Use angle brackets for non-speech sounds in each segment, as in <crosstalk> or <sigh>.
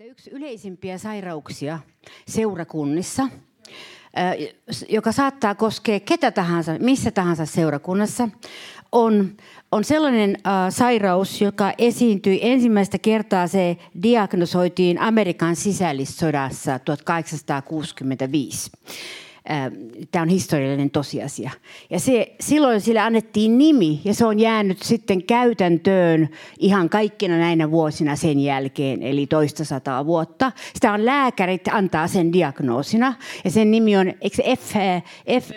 että yksi yleisimpiä sairauksia seurakunnissa, joka saattaa koskea ketä tahansa, missä tahansa seurakunnassa, on, on sellainen äh, sairaus, joka esiintyi ensimmäistä kertaa, se diagnosoitiin Amerikan sisällissodassa 1865. Tämä on historiallinen tosiasia. Ja se, silloin sille annettiin nimi ja se on jäänyt sitten käytäntöön ihan kaikkina näinä vuosina sen jälkeen, eli toista sataa vuotta. Sitä on lääkärit antaa sen diagnoosina ja sen nimi on, eikö F, F,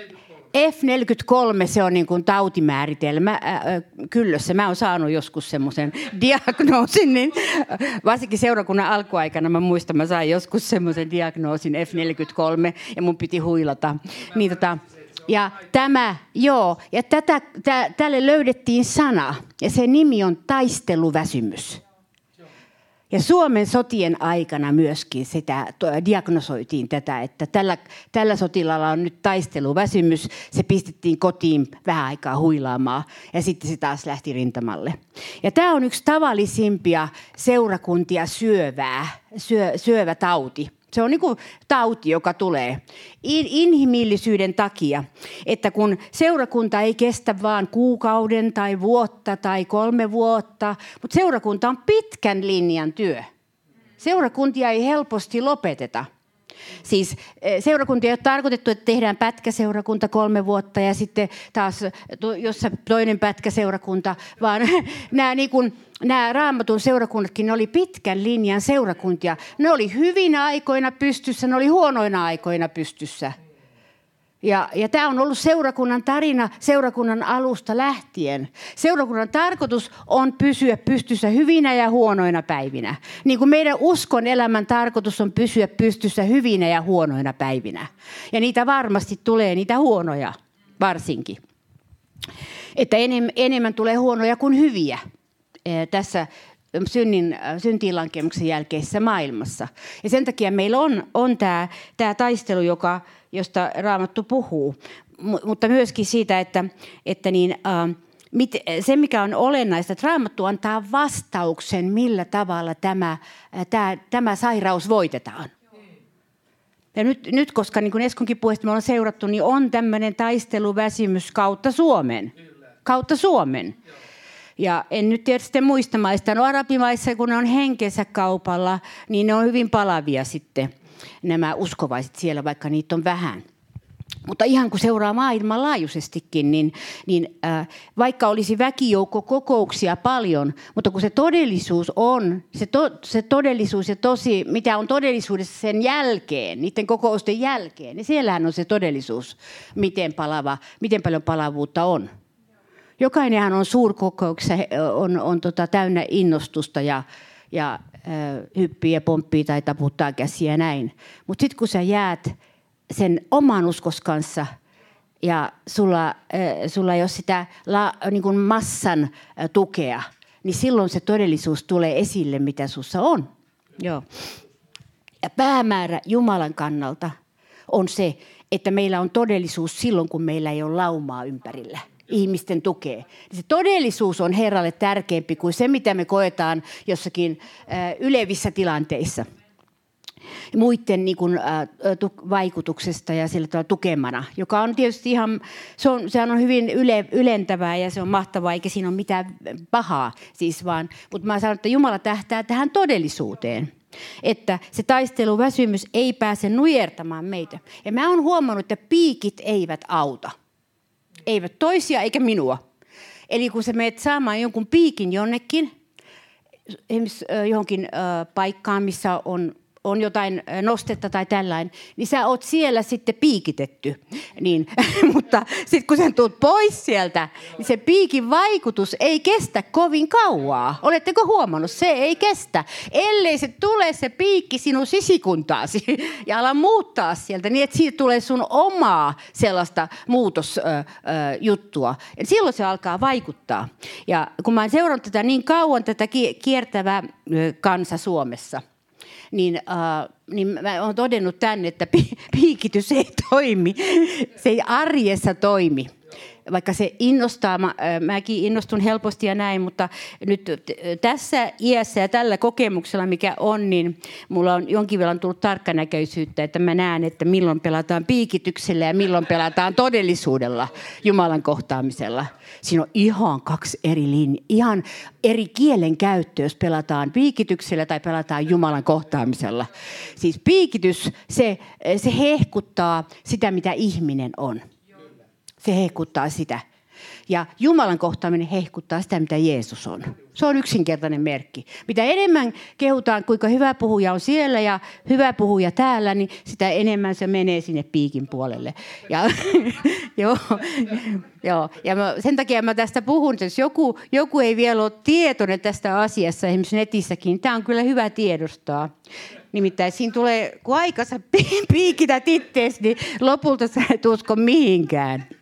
F43 se on niin kuin tautimääritelmä kyllössä. Mä oon saanut joskus semmoisen diagnoosin, niin varsinkin seurakunnan alkuaikana mä muistan, mä sain joskus semmoisen diagnoosin F43 ja mun piti huilata. Niin tota, ja tämä, joo, ja tätä, tä, tälle löydettiin sana ja se nimi on taisteluväsymys. Ja Suomen sotien aikana myöskin sitä diagnosoitiin tätä, että tällä, tällä sotilalla on nyt taisteluväsymys. Se pistettiin kotiin vähän aikaa huilaamaan ja sitten se taas lähti rintamalle. Ja tämä on yksi tavallisimpia seurakuntia syövää, syö, syövä tauti. Se on niin kuin tauti, joka tulee inhimillisyyden takia, että kun seurakunta ei kestä vain kuukauden tai vuotta tai kolme vuotta, mutta seurakunta on pitkän linjan työ. Seurakuntia ei helposti lopeteta. Siis eh, seurakuntia ei ole tarkoitettu, että tehdään pätkäseurakunta kolme vuotta ja sitten taas jossa toinen pätkäseurakunta, vaan <laughs> nämä niin kuin, nämä raamatun seurakunnatkin, ne oli pitkän linjan seurakuntia. Ne oli hyvinä aikoina pystyssä, ne oli huonoina aikoina pystyssä. Ja, ja tämä on ollut seurakunnan tarina seurakunnan alusta lähtien. Seurakunnan tarkoitus on pysyä pystyssä hyvinä ja huonoina päivinä. Niin kuin meidän uskon elämän tarkoitus on pysyä pystyssä hyvinä ja huonoina päivinä. Ja niitä varmasti tulee, niitä huonoja varsinkin. Että enemmän tulee huonoja kuin hyviä tässä synnin, syntiinlankemuksen jälkeisessä maailmassa. Ja sen takia meillä on, on tämä, tämä taistelu, joka, josta Raamattu puhuu, M- mutta myöskin siitä, että, että niin, äh, mit, se, mikä on olennaista, että Raamattu antaa vastauksen, millä tavalla tämä, tämä, tämä sairaus voitetaan. Ja nyt, nyt koska niin kuin Eskonkin puheesta me ollaan seurattu, niin on tämmöinen taisteluväsymys kautta Suomen. Kautta Suomen. Ja en nyt tiedä sitten muista maista. No arabimaissa, kun ne on henkensä kaupalla, niin ne on hyvin palavia sitten nämä uskovaiset siellä, vaikka niitä on vähän. Mutta ihan kun seuraa maailmanlaajuisestikin, niin, niin äh, vaikka olisi väkijoukko kokouksia paljon, mutta kun se todellisuus on, se, to, se todellisuus ja tosi, mitä on todellisuudessa sen jälkeen, niiden kokousten jälkeen, niin siellähän on se todellisuus, miten, palava, miten paljon palavuutta on jokainenhan on suurkokouksessa, on, on tota, täynnä innostusta ja, ja hyppii ja pomppii tai taputtaa käsiä ja näin. Mutta sitten kun sä jäät sen oman uskos kanssa ja sulla, sulla ei ole sitä la, niin kuin massan tukea, niin silloin se todellisuus tulee esille, mitä sussa on. Joo. Ja päämäärä Jumalan kannalta on se, että meillä on todellisuus silloin, kun meillä ei ole laumaa ympärillä ihmisten tukee. Se todellisuus on Herralle tärkeämpi kuin se, mitä me koetaan jossakin ylevissä tilanteissa muiden niin kuin, ä, tu, vaikutuksesta ja sillä tavalla tukemana, joka on tietysti ihan, se on, sehän on hyvin yle, ylentävää ja se on mahtavaa, eikä siinä ole mitään pahaa siis vaan, mutta mä sanon, että Jumala tähtää tähän todellisuuteen. Että se taisteluväsymys ei pääse nujertamaan meitä. Ja mä oon huomannut, että piikit eivät auta eivät toisia eikä minua. Eli kun sä menet saamaan jonkun piikin jonnekin, johonkin paikkaan, missä on on jotain nostetta tai tällainen, niin sä oot siellä sitten piikitetty. Niin, <laughs> mutta sitten kun sä tulet pois sieltä, niin se piikin vaikutus ei kestä kovin kauaa. Oletteko huomannut? Se ei kestä. Ellei se tule se piikki sinun sisikuntaasi <laughs> ja ala muuttaa sieltä niin, että siitä tulee sun omaa sellaista muutosjuttua. Silloin se alkaa vaikuttaa. Ja kun mä oon seurannut tätä niin kauan, tätä kiertävää kansa Suomessa – niin, äh, niin mä olen todennut tänne, että piikitys ei toimi. Se ei arjessa toimi. Vaikka se innostaa, mä, mäkin innostun helposti ja näin, mutta nyt tässä iässä ja tällä kokemuksella, mikä on, niin mulla on jonkin verran tullut tarkkanäköisyyttä, että mä näen, että milloin pelataan piikityksellä ja milloin pelataan todellisuudella Jumalan kohtaamisella. Siinä on ihan kaksi eri linjaa, ihan eri kielen käyttö, jos pelataan piikityksellä tai pelataan Jumalan kohtaamisella. Siis piikitys, se, se hehkuttaa sitä, mitä ihminen on. Se hehkuttaa sitä. Ja Jumalan kohtaaminen hehkuttaa sitä, mitä Jeesus on. Se on yksinkertainen merkki. Mitä enemmän kehutaan, kuinka hyvä puhuja on siellä ja hyvä puhuja täällä, niin sitä enemmän se menee sinne piikin puolelle. Ja, <laughs> joo, joo. ja mä, sen takia mä tästä puhun, jos joku, joku ei vielä ole tietoinen tästä asiassa, esimerkiksi netissäkin, niin tämä on kyllä hyvä tiedostaa. Nimittäin siinä tulee, kun aikansa <laughs> piikitä ittees, niin lopulta sä et usko mihinkään.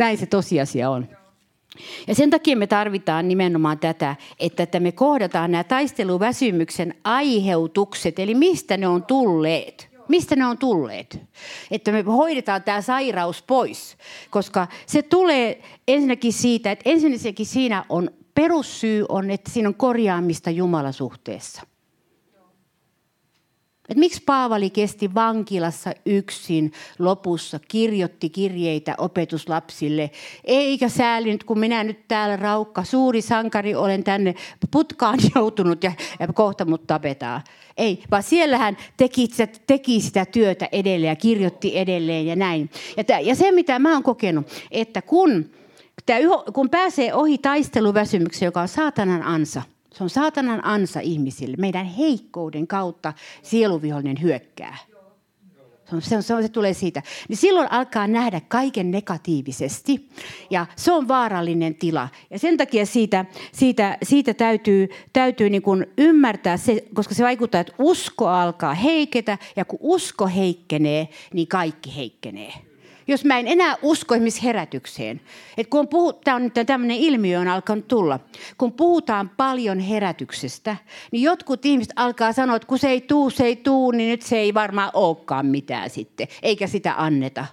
Näin se tosiasia on. Ja sen takia me tarvitaan nimenomaan tätä, että, että me kohdataan nämä taisteluväsymyksen aiheutukset, eli mistä ne on tulleet. Mistä ne on tulleet? Että me hoidetaan tämä sairaus pois, koska se tulee ensinnäkin siitä, että ensinnäkin siinä on perussyy on, että siinä on korjaamista Jumalasuhteessa. Et miksi Paavali kesti vankilassa yksin lopussa, kirjoitti kirjeitä opetuslapsille, eikä säälinyt, kun minä nyt täällä raukka, suuri sankari, olen tänne putkaan <laughs> joutunut ja, ja kohta mut tapetaan. Ei, vaan siellä hän teki, teki sitä työtä edelleen ja kirjoitti edelleen ja näin. Ja, t- ja se, mitä mä oon kokenut, että kun, kun pääsee ohi taisteluväsymyksen, joka on saatanan ansa – se on saatanan ansa ihmisille. Meidän heikkouden kautta sieluvihollinen hyökkää. Se, on, se, on, se, on, se tulee siitä. Niin silloin alkaa nähdä kaiken negatiivisesti ja se on vaarallinen tila. Ja sen takia siitä, siitä, siitä täytyy, täytyy niin kuin ymmärtää, se, koska se vaikuttaa, että usko alkaa heiketä ja kun usko heikkenee, niin kaikki heikkenee jos mä en enää usko esimerkiksi herätykseen. Et kun puhu, tämä on nyt tämmöinen ilmiö on alkanut tulla. Kun puhutaan paljon herätyksestä, niin jotkut ihmiset alkaa sanoa, että kun se ei tuu, se ei tuu, niin nyt se ei varmaan olekaan mitään sitten, eikä sitä anneta.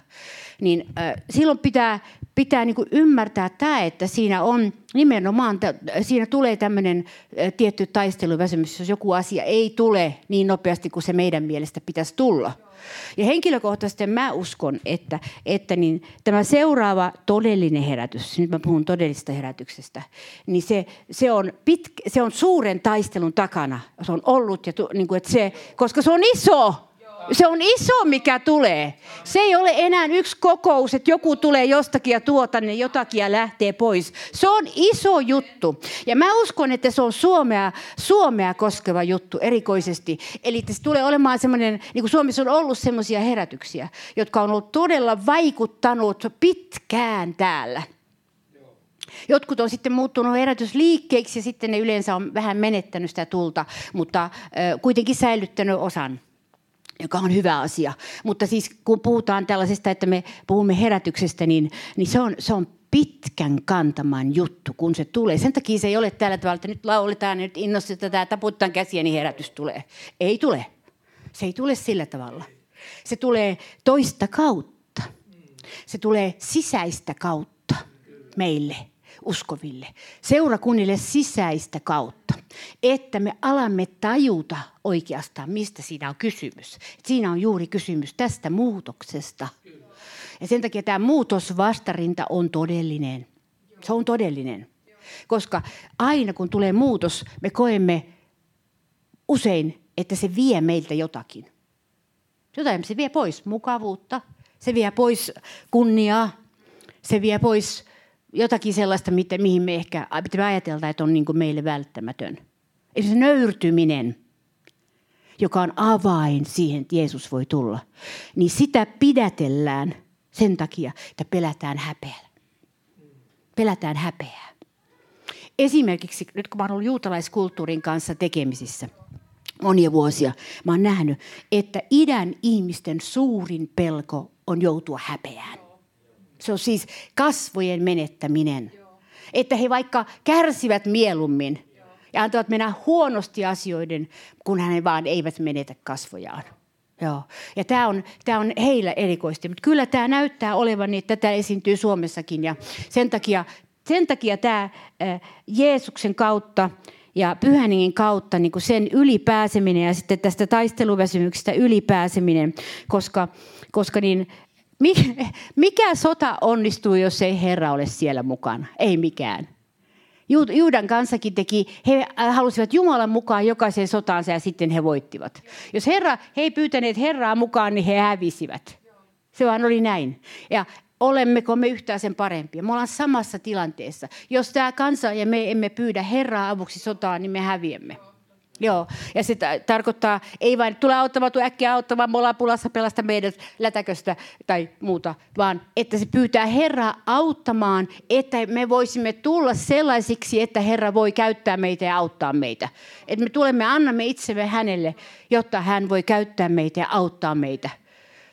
Niin äh, silloin pitää, pitää niin kuin ymmärtää tämä, että siinä on nimenomaan, siinä tulee tämmöinen tietty taisteluväsymys, jos joku asia ei tule niin nopeasti kuin se meidän mielestä pitäisi tulla – ja henkilökohtaisesti mä uskon, että, että niin tämä seuraava todellinen herätys, nyt mä puhun todellisesta herätyksestä, niin se, se, on, pitkä, se on suuren taistelun takana. Se on ollut, ja tu, niin kuin, että se, koska se on iso. Se on iso, mikä tulee. Se ei ole enää yksi kokous, että joku tulee jostakin ja tuo tänne jotakin ja lähtee pois. Se on iso juttu. Ja mä uskon, että se on Suomea, Suomea koskeva juttu erikoisesti. Eli se tulee olemaan semmoinen, niin kuin Suomessa on ollut semmoisia herätyksiä, jotka on ollut todella vaikuttanut pitkään täällä. Jotkut on sitten muuttunut herätysliikkeiksi ja sitten ne yleensä on vähän menettänyt sitä tulta, mutta kuitenkin säilyttänyt osan joka on hyvä asia. Mutta siis kun puhutaan tällaisesta, että me puhumme herätyksestä, niin, niin se, on, se on pitkän kantaman juttu, kun se tulee. Sen takia se ei ole tällä tavalla, että nyt lauletaan, nyt innostetaan, taputtaan käsiä, niin herätys tulee. Ei tule. Se ei tule sillä tavalla. Se tulee toista kautta. Se tulee sisäistä kautta meille uskoville, seurakunnille sisäistä kautta, että me alamme tajuta oikeastaan, mistä siinä on kysymys. Siinä on juuri kysymys tästä muutoksesta. Ja sen takia tämä muutosvastarinta on todellinen. Se on todellinen. Koska aina kun tulee muutos, me koemme usein, että se vie meiltä jotakin. Jotain se vie pois mukavuutta, se vie pois kunniaa, se vie pois jotakin sellaista, mitä, mihin me ehkä mitä me ajatellaan, että on niin kuin meille välttämätön. Esimerkiksi nöyrtyminen, joka on avain siihen, että Jeesus voi tulla, niin sitä pidätellään sen takia, että pelätään häpeää. Pelätään häpeää. Esimerkiksi nyt kun mä olen ollut juutalaiskulttuurin kanssa tekemisissä monia vuosia, mä nähnyt, että idän ihmisten suurin pelko on joutua häpeään. Se on siis kasvojen menettäminen. Että he vaikka kärsivät mieluummin ja antavat mennä huonosti asioiden, kun he vaan eivät menetä kasvojaan. Joo. Ja tämä on, tämä on heillä erikoisesti. Mutta kyllä tämä näyttää olevan niin, että tätä esiintyy Suomessakin. Ja sen takia, sen takia tämä Jeesuksen kautta ja pyhäningin kautta niin kuin sen ylipääseminen ja sitten tästä taisteluväsymyksestä ylipääseminen, koska, koska niin, mikä sota onnistuu, jos ei Herra ole siellä mukana? Ei mikään. Juudan kansakin teki, he halusivat Jumalan mukaan jokaiseen sotaansa ja sitten he voittivat. Jos Herra, he ei pyytäneet Herraa mukaan, niin he hävisivät. Se vaan oli näin. Ja olemmeko me yhtään sen parempia? Me ollaan samassa tilanteessa. Jos tämä kansa ja me emme pyydä Herraa avuksi sotaan, niin me häviämme. Joo, ja se tarkoittaa, ei vain tule auttamaan, tule äkkiä auttamaan, me ollaan pulassa, pelasta meidät lätäköstä tai muuta, vaan että se pyytää Herraa auttamaan, että me voisimme tulla sellaisiksi, että Herra voi käyttää meitä ja auttaa meitä. Että me tulemme, annamme itsemme hänelle, jotta hän voi käyttää meitä ja auttaa meitä.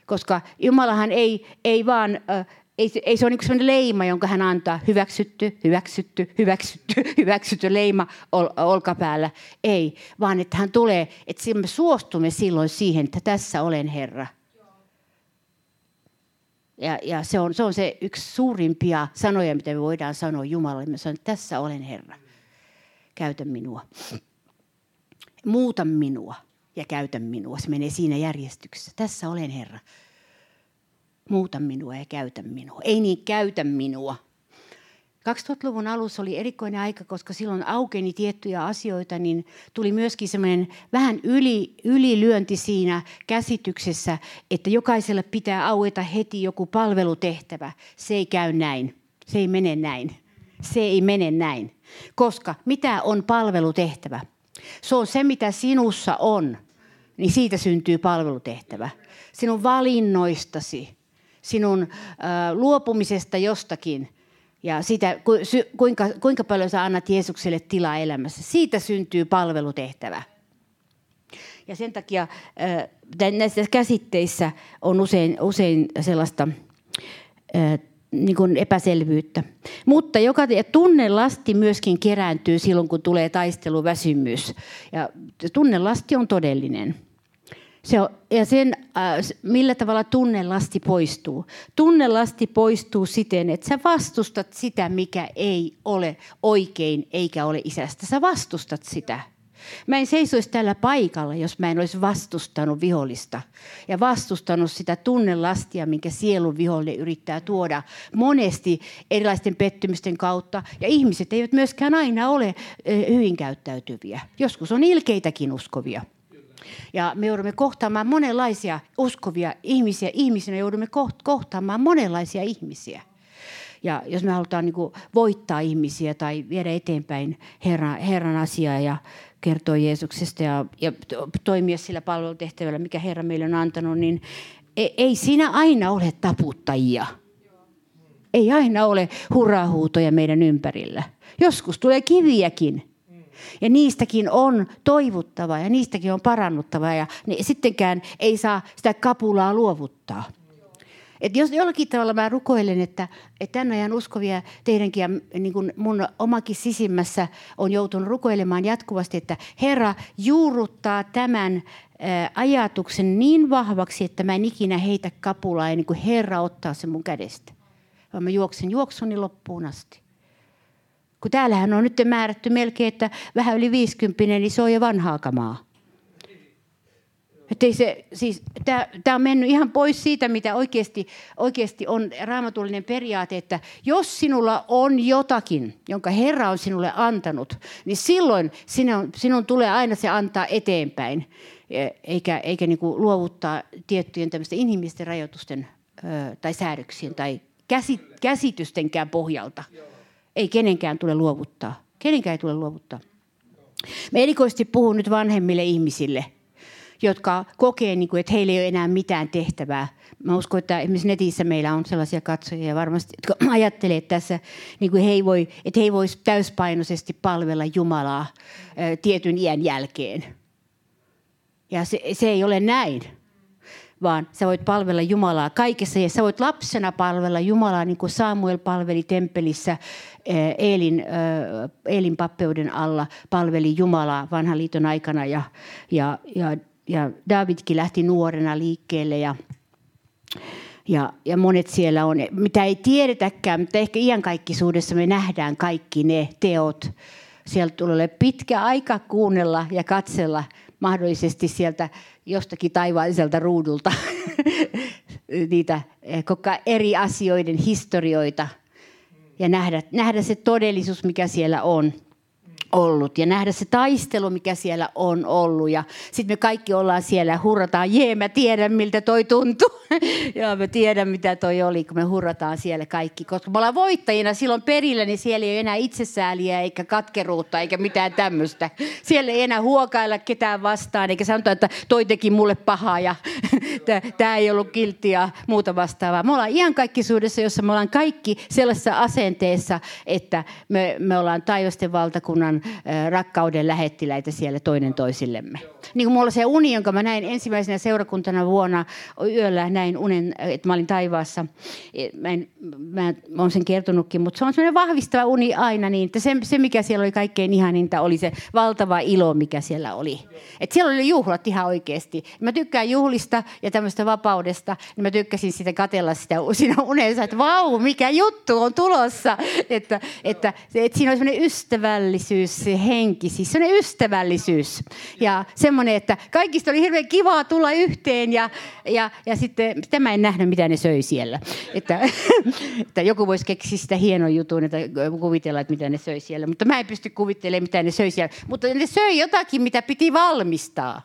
Koska Jumalahan ei, ei vaan... Äh, ei, ei se ole niin sellainen leima, jonka hän antaa, hyväksytty, hyväksytty, hyväksytty, <laughs> hyväksytty leima ol, olkapäällä. Ei, vaan että hän tulee, että me suostumme silloin siihen, että tässä olen Herra. Ja, ja se, on, se on se yksi suurimpia sanoja, mitä me voidaan sanoa Jumalalle. Me sanon, että tässä olen Herra. Käytä minua. Muuta minua ja käytä minua. Se menee siinä järjestyksessä. Tässä olen Herra muuta minua ja käytä minua. Ei niin käytä minua. 2000-luvun alussa oli erikoinen aika, koska silloin aukeni tiettyjä asioita, niin tuli myöskin semmoinen vähän yli, ylilyönti siinä käsityksessä, että jokaiselle pitää aueta heti joku palvelutehtävä. Se ei käy näin. Se ei mene näin. Se ei mene näin. Koska mitä on palvelutehtävä? Se on se, mitä sinussa on, niin siitä syntyy palvelutehtävä. Sinun valinnoistasi, sinun luopumisesta jostakin ja sitä, kuinka, kuinka paljon sä annat Jeesukselle tilaa elämässä. Siitä syntyy palvelutehtävä. Ja sen takia näissä käsitteissä on usein, usein sellaista niin kuin epäselvyyttä. Mutta joka tunnelasti myöskin kerääntyy silloin, kun tulee taisteluväsymys. Ja tunnelasti on todellinen. Se on, ja sen, äh, millä tavalla tunnelasti poistuu. Tunnelasti poistuu siten, että sä vastustat sitä, mikä ei ole oikein eikä ole isästä. Sä vastustat sitä. Mä en seisoisi tällä paikalla, jos mä en olisi vastustanut vihollista. Ja vastustanut sitä tunnelastia, minkä sielun vihollinen yrittää tuoda monesti erilaisten pettymysten kautta. Ja ihmiset eivät myöskään aina ole hyvin käyttäytyviä. Joskus on ilkeitäkin uskovia. Ja me joudumme kohtaamaan monenlaisia uskovia ihmisiä. Ihmisinä joudumme kohtaamaan monenlaisia ihmisiä. Ja jos me halutaan niin voittaa ihmisiä tai viedä eteenpäin Herran, Herran asiaa ja kertoa Jeesuksesta ja, ja toimia sillä palvelutehtävällä, mikä Herra meille on antanut, niin ei, ei siinä aina ole taputtajia. Ei aina ole hurrahuutoja meidän ympärillä. Joskus tulee kiviäkin ja niistäkin on toivuttava ja niistäkin on parannuttava ja niin sittenkään ei saa sitä kapulaa luovuttaa. Et jos jollakin tavalla mä rukoilen, että, että tämän ajan uskovia teidänkin ja niin kuin mun omakin sisimmässä on joutunut rukoilemaan jatkuvasti, että Herra juurruttaa tämän ajatuksen niin vahvaksi, että mä en ikinä heitä kapulaa ja niin kuin Herra ottaa sen mun kädestä. Vaan mä juoksen juoksuni loppuun asti. Kun täällähän on nyt määrätty melkein, että vähän yli 50, niin se on jo vanhaa kamaa. Se, siis, tämä on mennyt ihan pois siitä, mitä oikeasti, oikeasti on raamatullinen periaate, että jos sinulla on jotakin, jonka Herra on sinulle antanut, niin silloin sinun, sinun tulee aina se antaa eteenpäin, e, eikä, eikä niin kuin luovuttaa tiettyjen inhimillisten rajoitusten tai säädöksien tai käsitystenkään pohjalta. Joo ei kenenkään tule luovuttaa. Kenenkään ei tule luovuttaa. Me erikoisesti puhun nyt vanhemmille ihmisille, jotka kokee, niin kuin, että heillä ei ole enää mitään tehtävää. Mä uskon, että esimerkiksi netissä meillä on sellaisia katsojia varmasti, jotka <clears throat> ajattelee, että, tässä, niin kuin he ei voi, että he ei voisi täyspainoisesti palvella Jumalaa tietyn iän jälkeen. Ja se, se ei ole näin vaan sä voit palvella Jumalaa kaikessa. Ja sä voit lapsena palvella Jumalaa, niin kuin Samuel palveli temppelissä eh, Eelin, eh, Eelin pappeuden alla, palveli Jumalaa vanhan liiton aikana. Ja, ja, ja ja Davidkin lähti nuorena liikkeelle ja, ja, ja monet siellä on, mitä ei tiedetäkään, mutta ehkä iankaikkisuudessa me nähdään kaikki ne teot. Sieltä tulee pitkä aika kuunnella ja katsella mahdollisesti sieltä jostakin taivaalliselta ruudulta <laughs> niitä eh, koko eri asioiden historioita ja nähdä, nähdä se todellisuus, mikä siellä on ollut ja nähdä se taistelu, mikä siellä on ollut. Ja sitten me kaikki ollaan siellä ja hurrataan, jee, mä tiedän miltä toi tuntuu. <laughs> ja mä tiedän mitä toi oli, kun me hurrataan siellä kaikki. Koska me ollaan voittajina silloin perillä, niin siellä ei ole enää itsesääliä eikä katkeruutta eikä mitään tämmöistä. Siellä ei enää huokailla ketään vastaan eikä sanota, että toi teki mulle pahaa ja <laughs> tämä ei ollut kiltti ja muuta vastaavaa. Me ollaan iankaikkisuudessa, jossa me ollaan kaikki sellaisessa asenteessa, että me, me ollaan taivasten valtakunnan rakkauden lähettiläitä siellä toinen toisillemme. Niin kuin mulla se uni, jonka mä näin ensimmäisenä seurakuntana vuonna yöllä, näin unen, että mä olin taivaassa. E, mä, en, mä olen sen kertonutkin, mutta se on semmoinen vahvistava uni aina niin, että se, se mikä siellä oli kaikkein ihaninta oli se valtava ilo, mikä siellä oli. Et siellä oli juhlat ihan oikeasti. Mä tykkään juhlista ja tämmöistä vapaudesta, niin mä tykkäsin sitä katella sitä siinä unessa, että vau, mikä juttu on tulossa. Että, että, että siinä on semmoinen ystävällisyys, se henki, siis semmoinen ystävällisyys. Ja semmoinen, että kaikista oli hirveän kivaa tulla yhteen ja, ja, ja sitten tämä en nähnyt, mitä ne söi siellä. Että, <laughs> että joku voisi keksiä sitä hienon jutun, että kuvitella, että mitä ne söi siellä. Mutta mä en pysty kuvittelemaan, mitä ne söi siellä. Mutta ne söi jotakin, mitä piti valmistaa.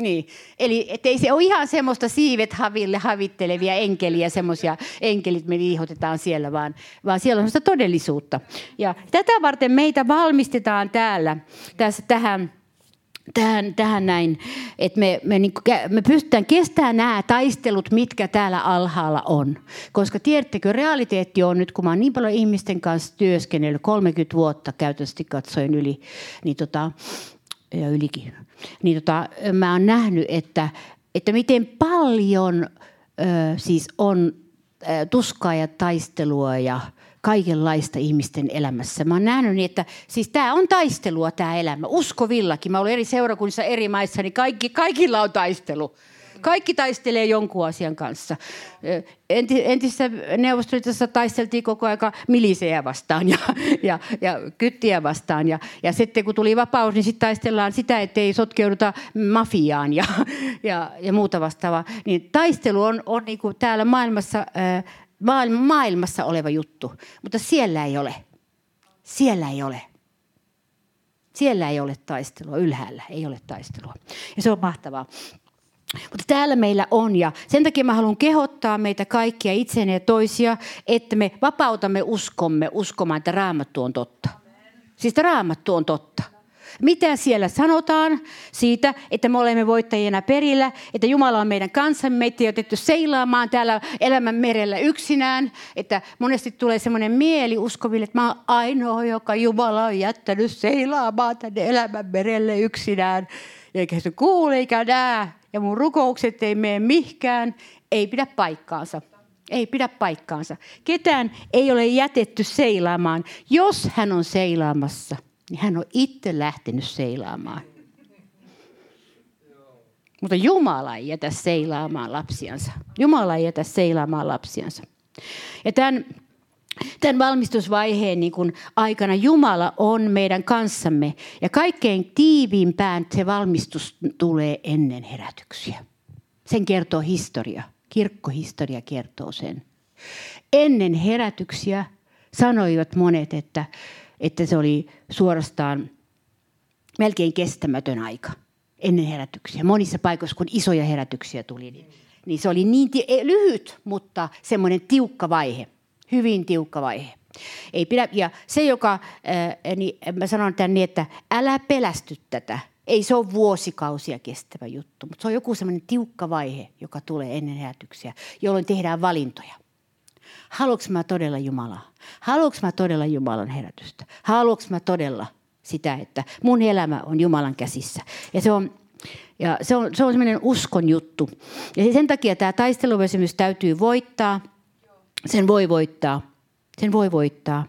Niin. Eli ei se ole ihan semmoista siivet haville havittelevia enkeliä, semmoisia enkelit me viihotetaan siellä, vaan, vaan siellä on semmoista todellisuutta. Ja tätä varten meitä valmistetaan täällä tässä, tähän tähän, tähän näin, että me, me, niin kuin, me pystytään kestämään nämä taistelut, mitkä täällä alhaalla on. Koska tiedättekö, realiteetti on nyt, kun mä oon niin paljon ihmisten kanssa työskennellyt, 30 vuotta käytännössä katsoen yli, niin tota, ja ylikin, niin tota, mä oon nähnyt, että, että miten paljon ö, siis on ö, tuskaa ja taistelua ja kaikenlaista ihmisten elämässä. Mä oon nähnyt niin, että siis tämä on taistelua tämä elämä. Uskovillakin. Mä olen eri seurakunnissa eri maissa, niin kaikki, kaikilla on taistelu. Kaikki taistelee jonkun asian kanssa. Entisessä neuvostoliitossa taisteltiin koko aika milisejä vastaan ja, ja, ja kyttiä vastaan. Ja, ja sitten kun tuli vapaus, niin sitten taistellaan sitä, ettei sotkeuduta mafiaan ja, ja, ja muuta vastaavaa. Niin taistelu on, on niin kuin täällä maailmassa, maailmassa oleva juttu, mutta siellä ei ole. Siellä ei ole. Siellä ei ole taistelua, ylhäällä ei ole taistelua. Ja se on mahtavaa. Mutta täällä meillä on ja sen takia mä haluan kehottaa meitä kaikkia itseäni ja toisia, että me vapautamme uskomme uskomaan, että raamattu on totta. Siis raamattu on totta. Mitä siellä sanotaan siitä, että me olemme voittajina perillä, että Jumala on meidän kanssamme, meitä ei otettu seilaamaan täällä elämän merellä yksinään, että monesti tulee semmoinen mieli uskoville, että mä oon ainoa, joka Jumala on jättänyt seilaamaan tänne elämän merelle yksinään, eikä se kuule eikä näe, ja mun rukoukset ei mene mihkään, ei pidä paikkaansa. Ei pidä paikkaansa. Ketään ei ole jätetty seilaamaan. Jos hän on seilaamassa, niin hän on itse lähtenyt seilaamaan. Mutta Jumala ei jätä seilaamaan lapsiansa. Jumala ei jätä seilaamaan lapsiansa. Ja tämän tämän valmistusvaiheen niin kuin aikana Jumala on meidän kanssamme. Ja kaikkein tiiviimpään se valmistus tulee ennen herätyksiä. Sen kertoo historia. Kirkkohistoria kertoo sen. Ennen herätyksiä sanoivat monet, että, että se oli suorastaan melkein kestämätön aika ennen herätyksiä. Monissa paikoissa, kun isoja herätyksiä tuli, niin, niin se oli niin lyhyt, mutta semmoinen tiukka vaihe – hyvin tiukka vaihe. Ei pidä, ja se, joka, ää, niin mä sanon tämän niin, että älä pelästy tätä. Ei se ole vuosikausia kestävä juttu, mutta se on joku semmoinen tiukka vaihe, joka tulee ennen herätyksiä, jolloin tehdään valintoja. Haluanko mä todella Jumalaa? Haluanko mä todella Jumalan herätystä? Haluanko mä todella sitä, että mun elämä on Jumalan käsissä? Ja se on, ja se on, se on semmoinen uskon juttu. Ja sen takia tämä taisteluväsymys täytyy voittaa – sen voi voittaa. Sen voi voittaa.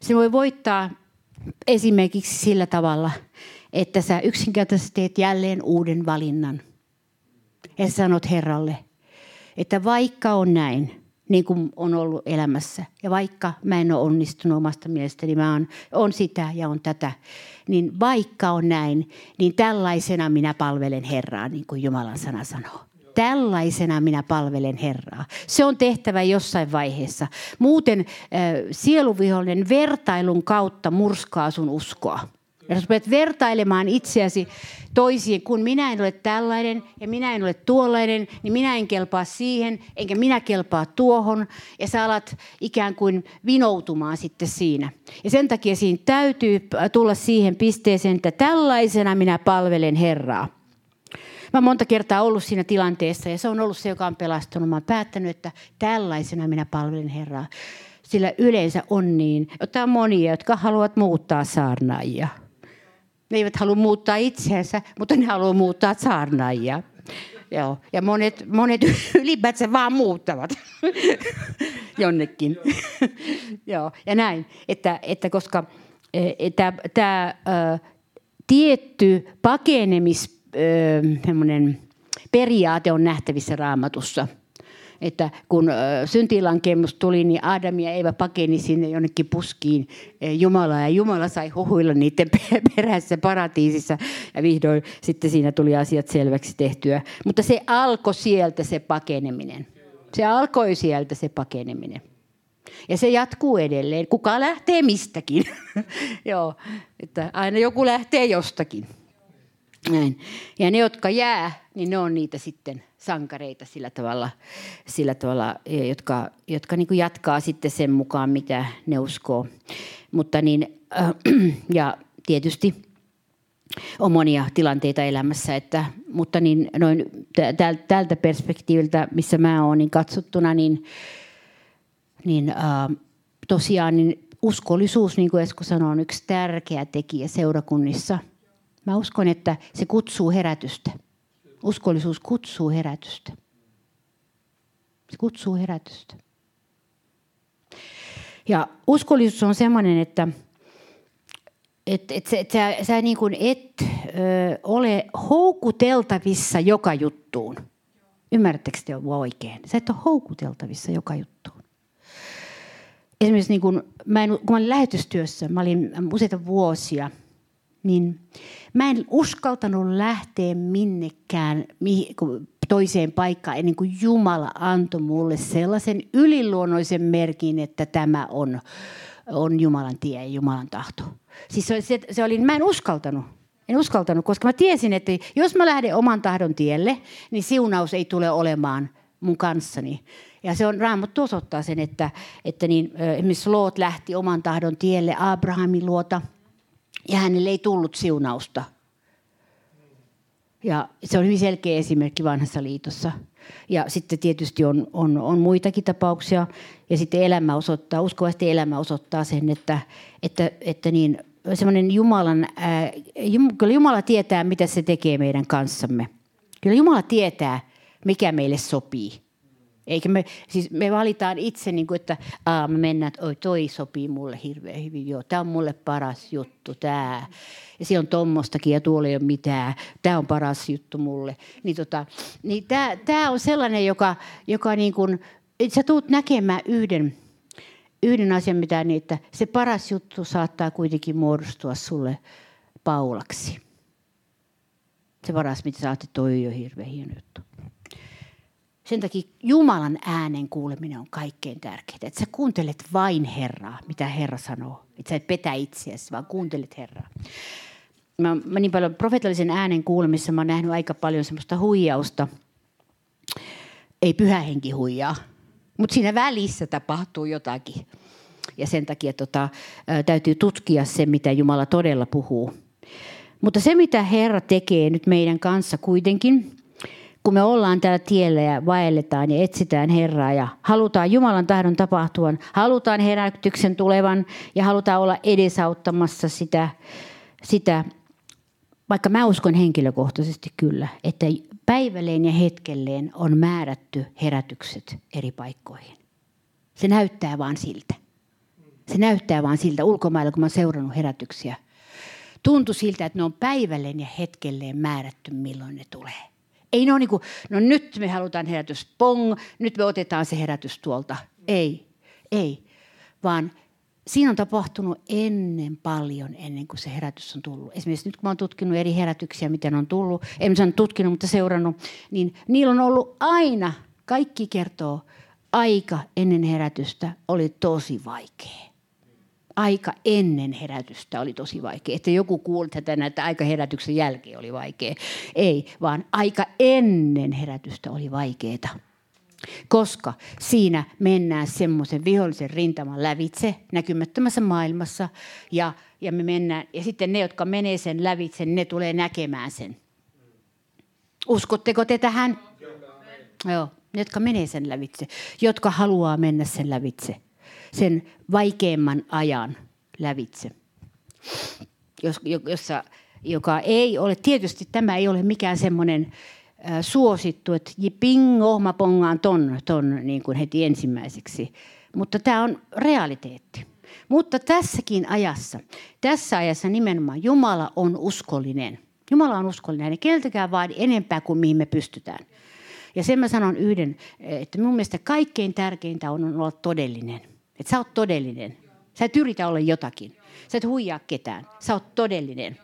Sen voi voittaa esimerkiksi sillä tavalla, että sä yksinkertaisesti teet jälleen uuden valinnan. Ja sanot Herralle, että vaikka on näin, niin kuin on ollut elämässä, ja vaikka mä en ole onnistunut omasta mielestäni, mä on, on sitä ja on tätä, niin vaikka on näin, niin tällaisena minä palvelen Herraa, niin kuin Jumalan sana sanoo. Tällaisena minä palvelen Herraa. Se on tehtävä jossain vaiheessa. Muuten äh, sieluvihollinen vertailun kautta murskaa sun uskoa. Ja jos rupeat vertailemaan itseäsi toisiin, kun minä en ole tällainen ja minä en ole tuollainen, niin minä en kelpaa siihen, enkä minä kelpaa tuohon. Ja sä alat ikään kuin vinoutumaan sitten siinä. Ja sen takia siinä täytyy tulla siihen pisteeseen, että tällaisena minä palvelen Herraa. Mä oon monta kertaa ollut siinä tilanteessa ja se on ollut se, joka on pelastunut. Mä oon päättänyt, että tällaisena minä palvelen Herraa. Sillä yleensä on niin, että on monia, jotka haluavat muuttaa saarnaajia. Ne eivät halua muuttaa itseänsä, mutta ne haluavat muuttaa saarnaajia. Joo. Ja monet, monet <laughs> ylipäätään vaan muuttavat <laughs> jonnekin. <laughs> Joo. Ja näin, että, että koska e, tämä tietty pakenemis periaate on nähtävissä raamatussa – että kun syntilankemus tuli, niin Adam ja Eeva pakeni sinne jonnekin puskiin Jumalaa ja Jumala sai huhuilla niiden <laughs> perässä paratiisissa ja vihdoin sitten siinä tuli asiat selväksi tehtyä. Mutta se alkoi sieltä se pakeneminen. Se alkoi sieltä se pakeneminen. Ja se jatkuu edelleen. Kuka lähtee mistäkin? <laughs> Joo, että aina joku lähtee jostakin. Näin. Ja ne, jotka jää, niin ne on niitä sitten sankareita sillä tavalla, sillä tavalla e, jotka, jotka niin jatkaa sitten sen mukaan, mitä ne uskoo. Mutta niin, äh, <clears throat> ja tietysti on monia tilanteita elämässä, että, mutta niin noin tältä perspektiiviltä, missä mä oon niin katsottuna, niin, niin äh, tosiaan niin uskollisuus, niin kuin Esko sanoi, on yksi tärkeä tekijä seurakunnissa. Mä uskon, että se kutsuu herätystä. Uskollisuus kutsuu herätystä. Se kutsuu herätystä. Ja uskollisuus on sellainen, että et, et, et sä, sä niin kuin et ö, ole houkuteltavissa joka juttuun. Ymmärrättekö te oikein? Sä et ole houkuteltavissa joka juttuun. Esimerkiksi niin kun mä, en, kun mä olin lähetystyössä, mä olin useita vuosia – niin mä en uskaltanut lähteä minnekään toiseen paikkaan ennen kuin Jumala antoi mulle sellaisen yliluonnoisen merkin, että tämä on, on Jumalan tie ja Jumalan tahto. Siis se, se, se oli, mä en uskaltanut. En uskaltanut, koska mä tiesin, että jos mä lähden oman tahdon tielle, niin siunaus ei tule olemaan mun kanssani. Ja se on Raamattu osoittaa sen, että, että niin, esimerkiksi Loot lähti oman tahdon tielle Abrahamin luota – ja hänelle ei tullut siunausta. Ja se on hyvin selkeä esimerkki vanhassa liitossa. Ja sitten tietysti on, on, on muitakin tapauksia. Ja sitten elämä osoittaa, uskovasti elämä osoittaa sen, että, että, että niin, semmoinen Jumalan, ää, kyllä Jumala tietää, mitä se tekee meidän kanssamme. Kyllä Jumala tietää, mikä meille sopii. Eikä me, siis me valitaan itse, niin kuin, että aa, me mennään, että oi toi sopii mulle hirveän hyvin, joo, tämä on mulle paras juttu, tämä. Ja siellä on tommostakin ja tuolla ei ole mitään, tämä on paras juttu mulle. Niin, tota, niin tämä, on sellainen, joka, joka niin kuin, sä tuut näkemään yhden, yhden asian, mitä niin, että se paras juttu saattaa kuitenkin muodostua sulle paulaksi. Se paras, mitä sä ajattelet, toi on jo hirveän hieno juttu. Sen takia Jumalan äänen kuuleminen on kaikkein tärkeintä. Että sä kuuntelet vain Herraa, mitä Herra sanoo. Että sä et petä itseäsi, vaan kuuntelet Herraa. Mä, mä niin paljon profeetallisen äänen kuulemissa mä oon nähnyt aika paljon semmoista huijausta. Ei pyhä henki huijaa, mutta siinä välissä tapahtuu jotakin. Ja sen takia tota, täytyy tutkia se, mitä Jumala todella puhuu. Mutta se, mitä Herra tekee nyt meidän kanssa kuitenkin – kun me ollaan täällä tiellä ja vaelletaan ja etsitään Herraa ja halutaan Jumalan tahdon tapahtuvan, halutaan herätyksen tulevan ja halutaan olla edesauttamassa sitä, sitä vaikka mä uskon henkilökohtaisesti kyllä, että päivälleen ja hetkelleen on määrätty herätykset eri paikkoihin. Se näyttää vaan siltä. Se näyttää vaan siltä ulkomailla, kun mä oon seurannut herätyksiä tuntui siltä, että ne on päivälleen ja hetkelleen määrätty, milloin ne tulee. Ei ne ole niin kuin, no nyt me halutaan herätys, pong, nyt me otetaan se herätys tuolta. Ei, ei, vaan siinä on tapahtunut ennen paljon, ennen kuin se herätys on tullut. Esimerkiksi nyt kun olen tutkinut eri herätyksiä, miten on tullut, en sano tutkinut, mutta seurannut, niin niillä on ollut aina, kaikki kertoo, aika ennen herätystä oli tosi vaikea. Aika ennen herätystä oli tosi vaikea. Että joku kuuli tätä, että aika herätyksen jälkeen oli vaikea. Ei, vaan aika ennen herätystä oli vaikeaa koska siinä mennään semmoisen vihollisen rintaman lävitse näkymättömässä maailmassa ja, ja me mennään, ja sitten ne, jotka menee sen lävitse, ne tulee näkemään sen. Uskotteko te tähän? Joo, ne, jotka menee sen lävitse, jotka haluaa mennä sen lävitse, sen vaikeimman ajan lävitse, jos, jossa, joka ei ole, tietysti tämä ei ole mikään semmoinen suosittu, että pingo, mä pongaan ton, ton niin kuin heti ensimmäiseksi. Mutta tämä on realiteetti. Mutta tässäkin ajassa, tässä ajassa nimenomaan Jumala on uskollinen. Jumala on uskollinen. Ei keneltäkään vaadi enempää kuin mihin me pystytään. Ja sen mä sanon yhden, että mun mielestä kaikkein tärkeintä on olla todellinen. Että sä oot todellinen. Sä et yritä olla jotakin. Sä et huijaa ketään. Sä oot todellinen.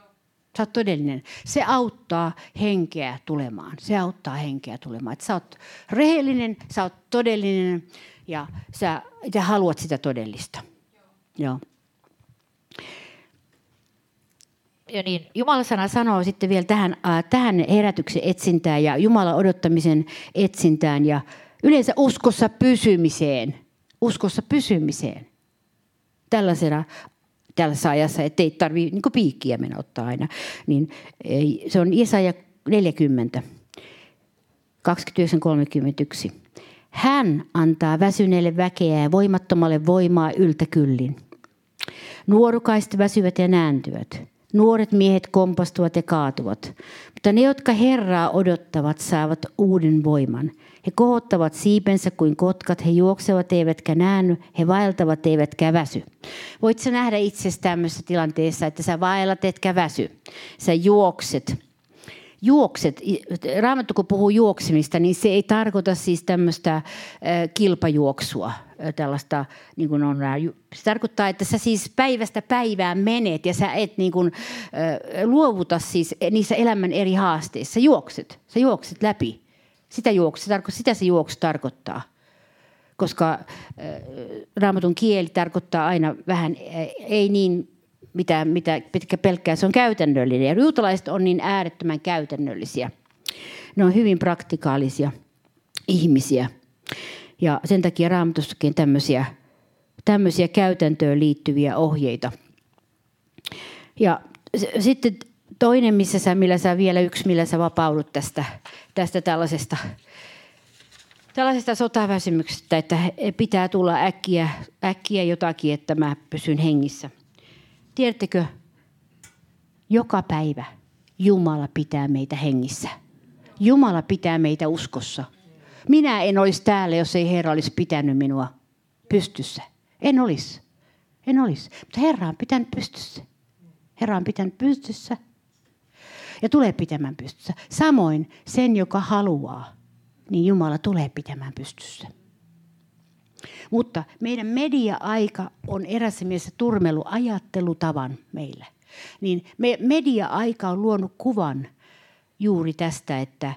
Sä oot todellinen. Se auttaa henkeä tulemaan. Se auttaa henkeä tulemaan. Että sä oot rehellinen, sä oot todellinen ja sä, sä haluat sitä todellista. Joo. Ja niin, Jumalan sana sanoo sitten vielä tähän, äh, tähän herätyksen etsintään ja Jumalan odottamisen etsintään ja yleensä uskossa pysymiseen. Uskossa pysymiseen. Tällaisena tällaisessa ajassa, että ei tarvitse niin piikkiä mennä ottaa aina. Niin, se on Jesaja 40, 29.31. Hän antaa väsyneelle väkeä ja voimattomalle voimaa yltäkyllin. Nuorukaiset väsyvät ja nääntyvät. Nuoret miehet kompastuvat ja kaatuvat. Mutta ne, jotka Herraa odottavat, saavat uuden voiman. He kohottavat siipensä kuin kotkat, he juoksevat eivätkä näänny, he vaeltavat eivätkä väsy. Voit sä nähdä itsesi tämmöisessä tilanteessa, että sä vaellat etkä väsy. Sä juokset, juokset, Raamattu kun puhuu juoksemista, niin se ei tarkoita siis tämmöistä kilpajuoksua, tällaista, niin kuin on, se tarkoittaa, että sä siis päivästä päivään menet ja sä et niin kuin, luovuta siis niissä elämän eri haasteissa. Sä juokset, sä juokset läpi. Sitä, juoksu, sitä se juoksu tarkoittaa. Koska raamatun kieli tarkoittaa aina vähän, ei niin mitä, mitä pitkä pelkkää, se on käytännöllinen. Ja juutalaiset on niin äärettömän käytännöllisiä. Ne on hyvin praktikaalisia ihmisiä. Ja sen takia raamatussakin tämmöisiä, tämmöisiä käytäntöön liittyviä ohjeita. Ja sitten toinen, missä sä, millä sä vielä yksi, millä sä vapaudut tästä, tästä tällaisesta, tällaisesta sotaväsymyksestä, että pitää tulla äkkiä, äkkiä jotakin, että mä pysyn hengissä. Tiedättekö, joka päivä Jumala pitää meitä hengissä. Jumala pitää meitä uskossa. Minä en olisi täällä, jos ei Herra olisi pitänyt minua pystyssä. En olisi. En olisi. Mutta Herra on pitänyt pystyssä. Herra on pitänyt pystyssä. Ja tulee pitämään pystyssä. Samoin sen, joka haluaa, niin Jumala tulee pitämään pystyssä. Mutta meidän media-aika on erässä mielessä turmelu ajattelutavan meille. Niin me, media-aika on luonut kuvan juuri tästä, että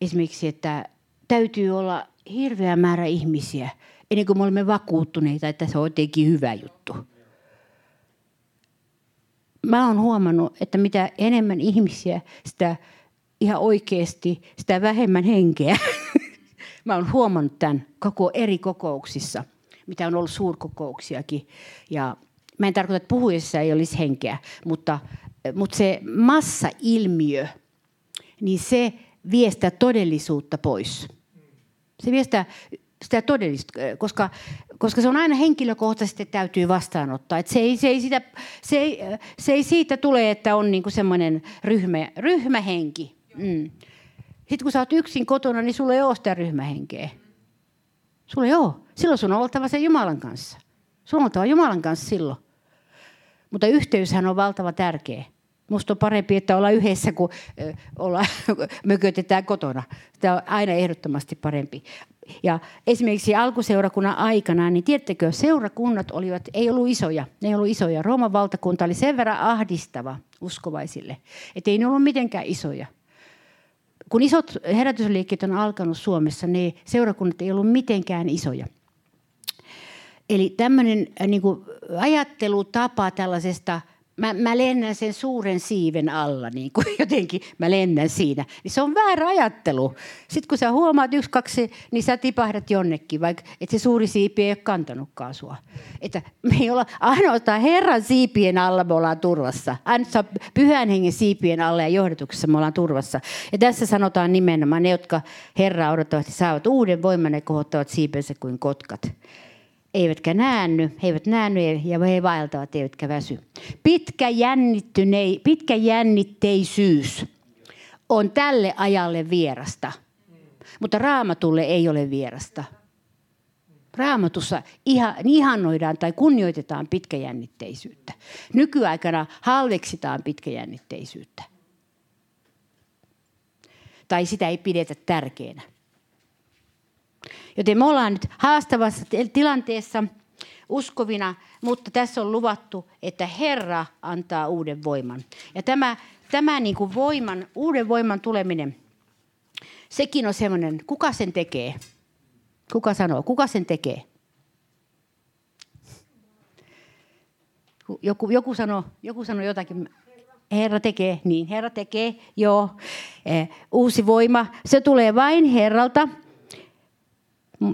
esimerkiksi, että täytyy olla hirveä määrä ihmisiä, ennen kuin me olemme vakuuttuneita, että se on jotenkin hyvä juttu. Mä oon huomannut, että mitä enemmän ihmisiä, sitä ihan oikeasti, sitä vähemmän henkeä. <laughs> Mä oon huomannut tämän koko eri kokouksissa, mitä on ollut suurkokouksiakin. Ja mä en tarkoita, että puhujassa ei olisi henkeä, mutta, mutta se massailmiö, niin se vie sitä todellisuutta pois. Se vie sitä, sitä todellista, koska, koska se on aina henkilökohtaisesti täytyy vastaanottaa. Et se, ei, se, ei sitä, se, ei, se ei siitä tule, että on niinku semmoinen ryhmä, ryhmähenki. Mm. Sitten kun sä oot yksin kotona, niin sulla ei ole sitä ryhmähenkeä. Sulla ei ole. Silloin sun on oltava sen Jumalan kanssa. Sun on oltava Jumalan kanssa silloin. Mutta yhteyshän on valtava tärkeä. Musta on parempi, että ollaan yhdessä, kuin olla, <laughs> mökötetään kotona. Tämä on aina ehdottomasti parempi. Ja esimerkiksi alkuseurakunnan aikana, niin tiedättekö, seurakunnat olivat, ei ollut isoja. Ne ei ollut isoja. Rooman valtakunta oli sen verran ahdistava uskovaisille, että ei ne ollut mitenkään isoja. Kun isot herätysliikkeet on alkanut Suomessa, niin seurakunnat ei ollut mitenkään isoja. Eli tämmöinen niin ajattelutapa tällaisesta – mä, mä lennän sen suuren siiven alla, niin kuin <laughs> jotenkin mä lennän siinä. Niin se on väärä ajattelu. Sitten kun sä huomaat yksi, kaksi, niin sä tipahdat jonnekin, vaikka et se suuri siipi ei ole kantanutkaan sua. Että me ei olla ainoastaan Herran siipien alla me ollaan turvassa. Ainoastaan pyhän hengen siipien alla ja johdatuksessa me ollaan turvassa. Ja tässä sanotaan nimenomaan ne, jotka Herraa odottavasti saavat uuden voiman ja kohottavat siipensä kuin kotkat eivätkä näänny, he eivät näänny ja he vaeltavat eivätkä väsy. Pitkä, pitkä jännitteisyys on tälle ajalle vierasta, mutta raamatulle ei ole vierasta. Raamatussa ihan, ihannoidaan tai kunnioitetaan pitkäjännitteisyyttä. Nykyaikana halveksitaan pitkäjännitteisyyttä. Tai sitä ei pidetä tärkeänä. Joten me ollaan nyt haastavassa tilanteessa uskovina, mutta tässä on luvattu, että Herra antaa uuden voiman. Ja tämä, tämä niin kuin voiman, uuden voiman tuleminen, sekin on semmoinen, kuka sen tekee? Kuka sanoo, kuka sen tekee? Joku, joku, sanoo, joku sanoo jotakin. Herra tekee, niin Herra tekee, joo. Eh, uusi voima, se tulee vain Herralta –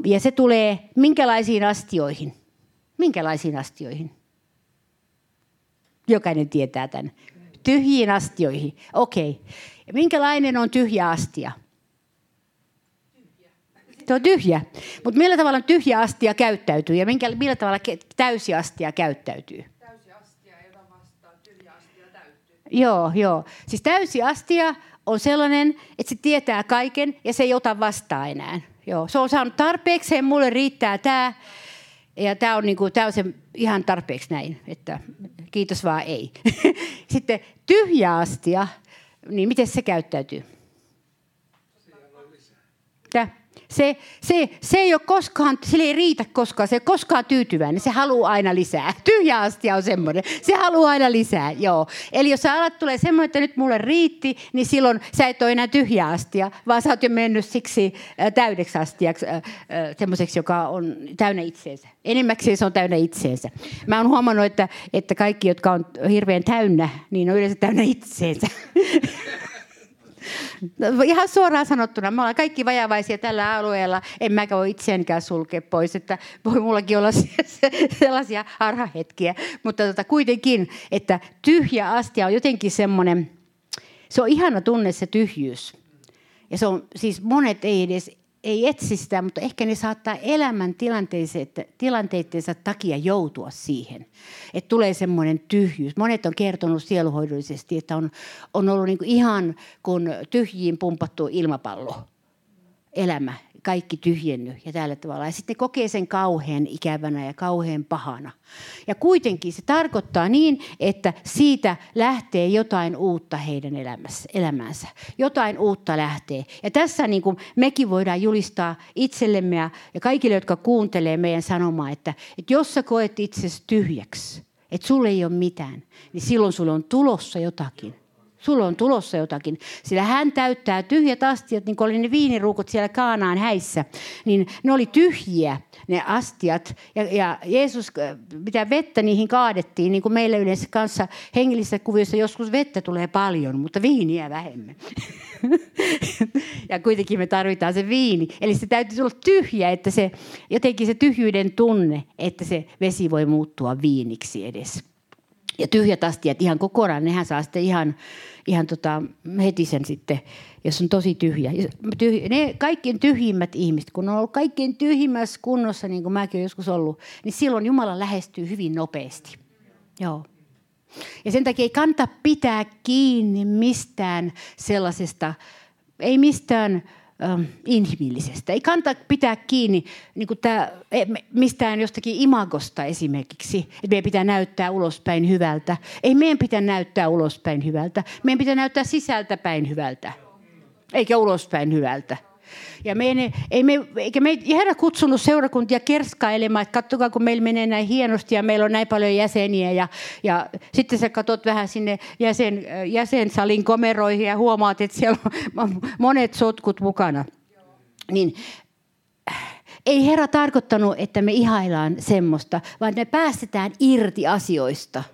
ja se tulee minkälaisiin astioihin? Minkälaisiin astioihin? Jokainen tietää tämän. Tyhjiin astioihin. Okei. Okay. Ja minkälainen on tyhjä astia? Se on tyhjä. Mutta millä tavalla tyhjä astia käyttäytyy ja minkä, millä tavalla täysi astia käyttäytyy? Täysi astia, jota vastaan tyhjä astia täyttyy. Joo, joo. Siis täysi astia on sellainen, että se tietää kaiken ja se ei ota vastaan enää. Joo, se on saanut tarpeeksi ja mulle riittää tämä. Ja tämä on, niinku, tää on se ihan tarpeeksi näin, että kiitos vaan ei. <laughs> Sitten tyhjä astia, niin miten se käyttäytyy? Tää. Se, se, se ei ole koskaan, sille ei riitä koskaan, se ei ole koskaan tyytyväinen, se haluaa aina lisää. <laughs> Tyhjä astia on semmoinen, se haluaa aina lisää, joo. Eli jos sä alat tulee semmoinen, että nyt mulle riitti, niin silloin sä et ole enää tyhjä astia, vaan sä oot jo mennyt siksi äh, täydeksi astiaksi, äh, äh, semmoiseksi, joka on täynnä itseensä. Enimmäkseen se on täynnä itseensä. Mä oon huomannut, että, että kaikki, jotka on hirveän täynnä, niin on yleensä täynnä itseensä. <laughs> No, ihan suoraan sanottuna, me ollaan kaikki vajavaisia tällä alueella. En mä voi itseänkään sulkea pois, että voi mullakin olla <laughs> sellaisia harhahetkiä. Mutta tota, kuitenkin, että tyhjä astia on jotenkin semmoinen, se on ihana tunne se tyhjyys. Ja se on, siis monet ei edes ei etsi sitä, mutta ehkä ne saattaa elämän tilanteidensa takia joutua siihen. Että tulee semmoinen tyhjyys. Monet on kertonut sieluhoidollisesti, että on, on ollut niin kuin ihan kuin tyhjiin pumpattu ilmapallo elämä kaikki tyhjennyt ja tällä tavalla. Ja sitten kokee sen kauhean ikävänä ja kauhean pahana. Ja kuitenkin se tarkoittaa niin, että siitä lähtee jotain uutta heidän elämässä, elämänsä. Jotain uutta lähtee. Ja tässä niin kuin mekin voidaan julistaa itsellemme ja, ja kaikille, jotka kuuntelee meidän sanomaa, että, että jos sä koet itsesi tyhjäksi, että sulle ei ole mitään, niin silloin sulle on tulossa jotakin. Sulla on tulossa jotakin. Sillä hän täyttää tyhjät astiat, niin kuin oli ne viiniruukut siellä Kaanaan häissä. Niin ne oli tyhjiä, ne astiat. Ja, ja Jeesus, mitä vettä niihin kaadettiin, niin kuin meillä yleensä kanssa hengellisessä kuviossa joskus vettä tulee paljon, mutta viiniä vähemmän. <laughs> ja kuitenkin me tarvitaan se viini. Eli se täytyy olla tyhjä, että se, jotenkin se tyhjyyden tunne, että se vesi voi muuttua viiniksi edes. Ja tyhjät astiat ihan kokonaan, nehän saa sitten ihan, ihan tota, heti sen sitten, jos on tosi tyhjä. Ne kaikkein tyhjimmät ihmiset, kun on ollut kaikkein tyhjimmässä kunnossa, niin kuin mäkin olen joskus ollut, niin silloin Jumala lähestyy hyvin nopeasti. Joo. Ja sen takia ei kannata pitää kiinni mistään sellaisesta, ei mistään inhimillisestä. Ei kannata pitää kiinni niin tämä, e, mistään jostakin imagosta esimerkiksi, että meidän pitää näyttää ulospäin hyvältä. Ei meidän pitää näyttää ulospäin hyvältä. Meidän pitää näyttää sisältäpäin hyvältä, eikä ulospäin hyvältä. Ja me ei, ei me, eikä me Herra kutsunut seurakuntia kerskailemaan, että katsokaa kun meillä menee näin hienosti ja meillä on näin paljon jäseniä. Ja, ja sitten sä katsot vähän sinne jäsen, jäsensalin komeroihin ja huomaat, että siellä on <laughs> monet sotkut mukana. Niin ei Herra tarkoittanut, että me ihaillaan semmoista, vaan me päästetään irti asioista.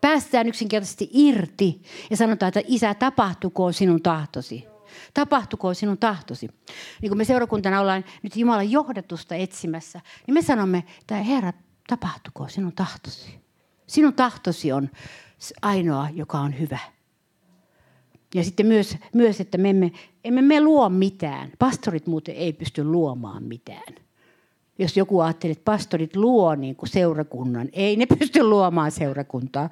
Päästetään yksinkertaisesti irti ja sanotaan, että isä, tapahtukoon sinun tahtosi tapahtukoon sinun tahtosi. Niin kun me seurakuntana ollaan nyt Jumalan johdatusta etsimässä, niin me sanomme, että Herra, tapahtukoon sinun tahtosi. Sinun tahtosi on ainoa, joka on hyvä. Ja sitten myös, myös että me emme, emme me luo mitään. Pastorit muuten ei pysty luomaan mitään. Jos joku ajattelee, että pastorit luo niin kuin seurakunnan, ei ne pysty luomaan seurakuntaa.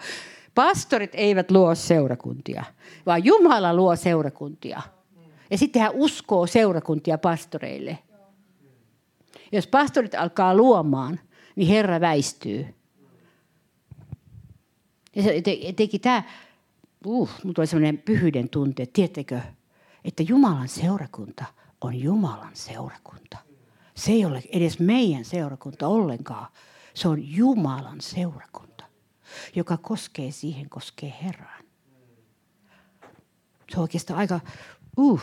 Pastorit eivät luo seurakuntia, vaan Jumala luo seurakuntia. Ja sitten hän uskoo seurakuntia pastoreille. Jos pastorit alkaa luomaan, niin Herra väistyy. Ja se teki tämä, uh, mulla tuli sellainen pyhyyden tunte, tiettekö, että Jumalan seurakunta on Jumalan seurakunta. Se ei ole edes meidän seurakunta ollenkaan. Se on Jumalan seurakunta, joka koskee siihen, koskee Herraan. Se on oikeastaan aika uh,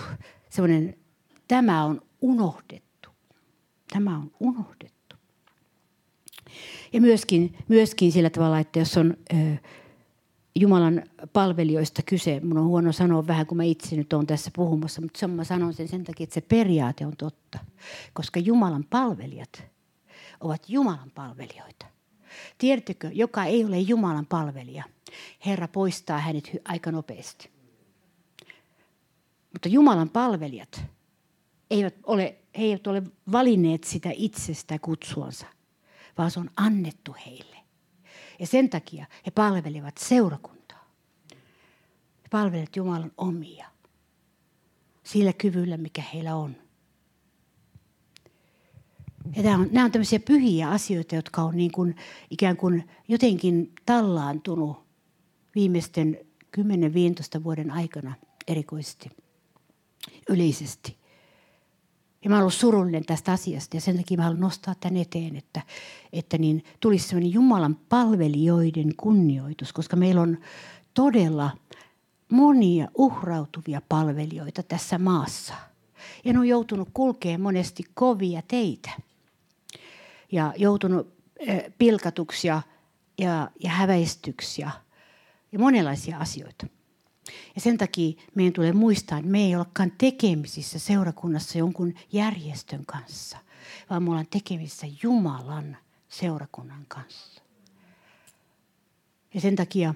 semmoinen, tämä on unohdettu. Tämä on unohdettu. Ja myöskin, myöskin sillä tavalla, että jos on ö, Jumalan palvelijoista kyse, mun on huono sanoa vähän, kun mä itse nyt olen tässä puhumassa, mutta mä sanon sen sen takia, että se periaate on totta. Koska Jumalan palvelijat ovat Jumalan palvelijoita. Tiedättekö, joka ei ole Jumalan palvelija, Herra poistaa hänet aika nopeasti. Mutta Jumalan palvelijat eivät ole, he eivät ole valinneet sitä itsestä kutsuansa, vaan se on annettu heille. Ja sen takia he palvelevat seurakuntaa. He palvelevat Jumalan omia sillä kyvyllä, mikä heillä on. Ja nämä on, nämä on tämmöisiä pyhiä asioita, jotka on niin kuin, ikään kuin jotenkin tallaantunut viimeisten 10-15 vuoden aikana erikoisesti yleisesti. Ja mä olen ollut surullinen tästä asiasta ja sen takia mä haluan nostaa tämän eteen, että, että niin tulisi sellainen Jumalan palvelijoiden kunnioitus, koska meillä on todella monia uhrautuvia palvelijoita tässä maassa. Ja ne on joutunut kulkemaan monesti kovia teitä ja joutunut pilkatuksi ja, ja, ja häväistyksi ja, ja monenlaisia asioita. Ja sen takia meidän tulee muistaa, että me ei olekaan tekemisissä seurakunnassa jonkun järjestön kanssa, vaan me ollaan tekemisissä Jumalan seurakunnan kanssa. Ja sen takia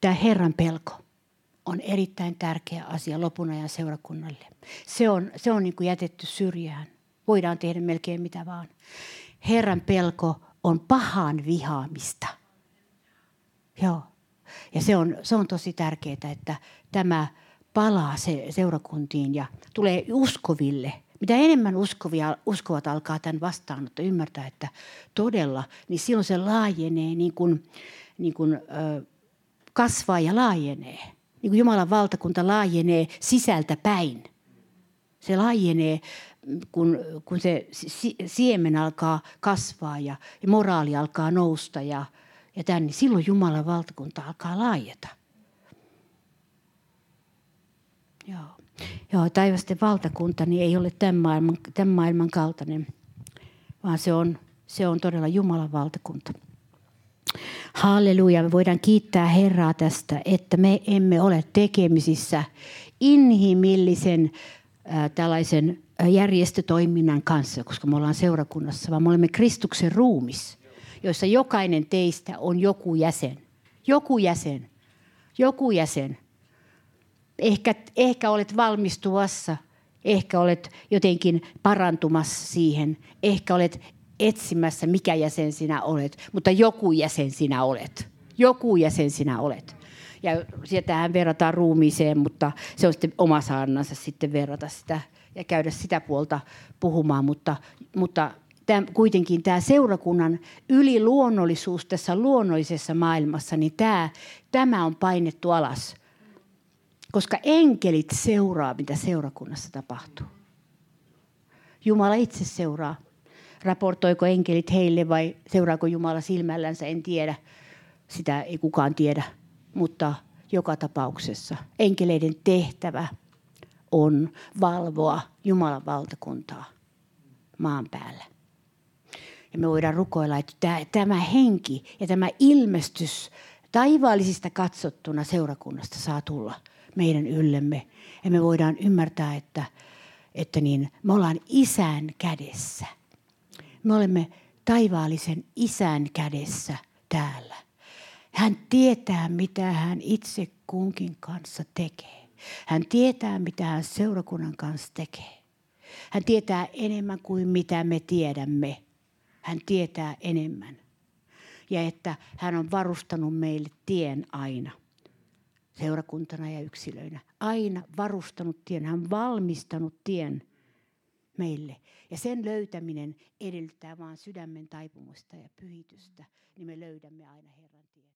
tämä Herran pelko on erittäin tärkeä asia lopun ajan seurakunnalle. Se on, se on niin kuin jätetty syrjään. Voidaan tehdä melkein mitä vaan. Herran pelko on pahan vihaamista. Joo. Ja se on, se on tosi tärkeää, että tämä palaa se, seurakuntiin ja tulee uskoville. Mitä enemmän uskovia, uskovat alkaa tämän vastaanotto ymmärtää, että todella, niin silloin se laajenee niin kuin, niin kuin, ö, kasvaa ja laajenee. Niin kuin Jumalan valtakunta laajenee sisältä päin. Se laajenee, kun, kun se siemen alkaa kasvaa ja, ja moraali alkaa nousta ja, ja tämän, niin silloin Jumalan valtakunta alkaa laajeta. Joo. Joo, taivasten valtakunta niin ei ole tämän maailman, tämän maailman kaltainen, vaan se on, se on todella Jumalan valtakunta. Halleluja, me voidaan kiittää Herraa tästä, että me emme ole tekemisissä inhimillisen äh, tällaisen järjestötoiminnan kanssa, koska me ollaan seurakunnassa, vaan me olemme Kristuksen ruumis joissa jokainen teistä on joku jäsen. Joku jäsen. Joku jäsen. Ehkä, ehkä olet valmistuvassa, ehkä olet jotenkin parantumassa siihen, ehkä olet etsimässä, mikä jäsen sinä olet, mutta joku jäsen sinä olet. Joku jäsen sinä olet. Ja sieltähän verrataan ruumiiseen, mutta se on sitten oma saarnansa sitten verrata sitä ja käydä sitä puolta puhumaan. Mutta, mutta tämän, kuitenkin tämä seurakunnan yliluonnollisuus tässä luonnollisessa maailmassa, niin tämä, tämä on painettu alas. Koska enkelit seuraa, mitä seurakunnassa tapahtuu. Jumala itse seuraa. Raportoiko enkelit heille vai seuraako Jumala silmällänsä, en tiedä. Sitä ei kukaan tiedä. Mutta joka tapauksessa enkeleiden tehtävä on valvoa Jumalan valtakuntaa maan päällä. Ja me voidaan rukoilla, että tämä henki ja tämä ilmestys taivaallisista katsottuna seurakunnasta saa tulla meidän yllemme. Ja me voidaan ymmärtää, että, että niin, me ollaan isän kädessä. Me olemme taivaallisen isän kädessä täällä. Hän tietää, mitä hän itse kunkin kanssa tekee. Hän tietää, mitä hän seurakunnan kanssa tekee. Hän tietää enemmän kuin mitä me tiedämme. Hän tietää enemmän. Ja että hän on varustanut meille tien aina. Seurakuntana ja yksilöinä. Aina varustanut tien. Hän valmistanut tien meille. Ja sen löytäminen edellyttää vain sydämen taipumusta ja pyhitystä. Niin me löydämme aina Herran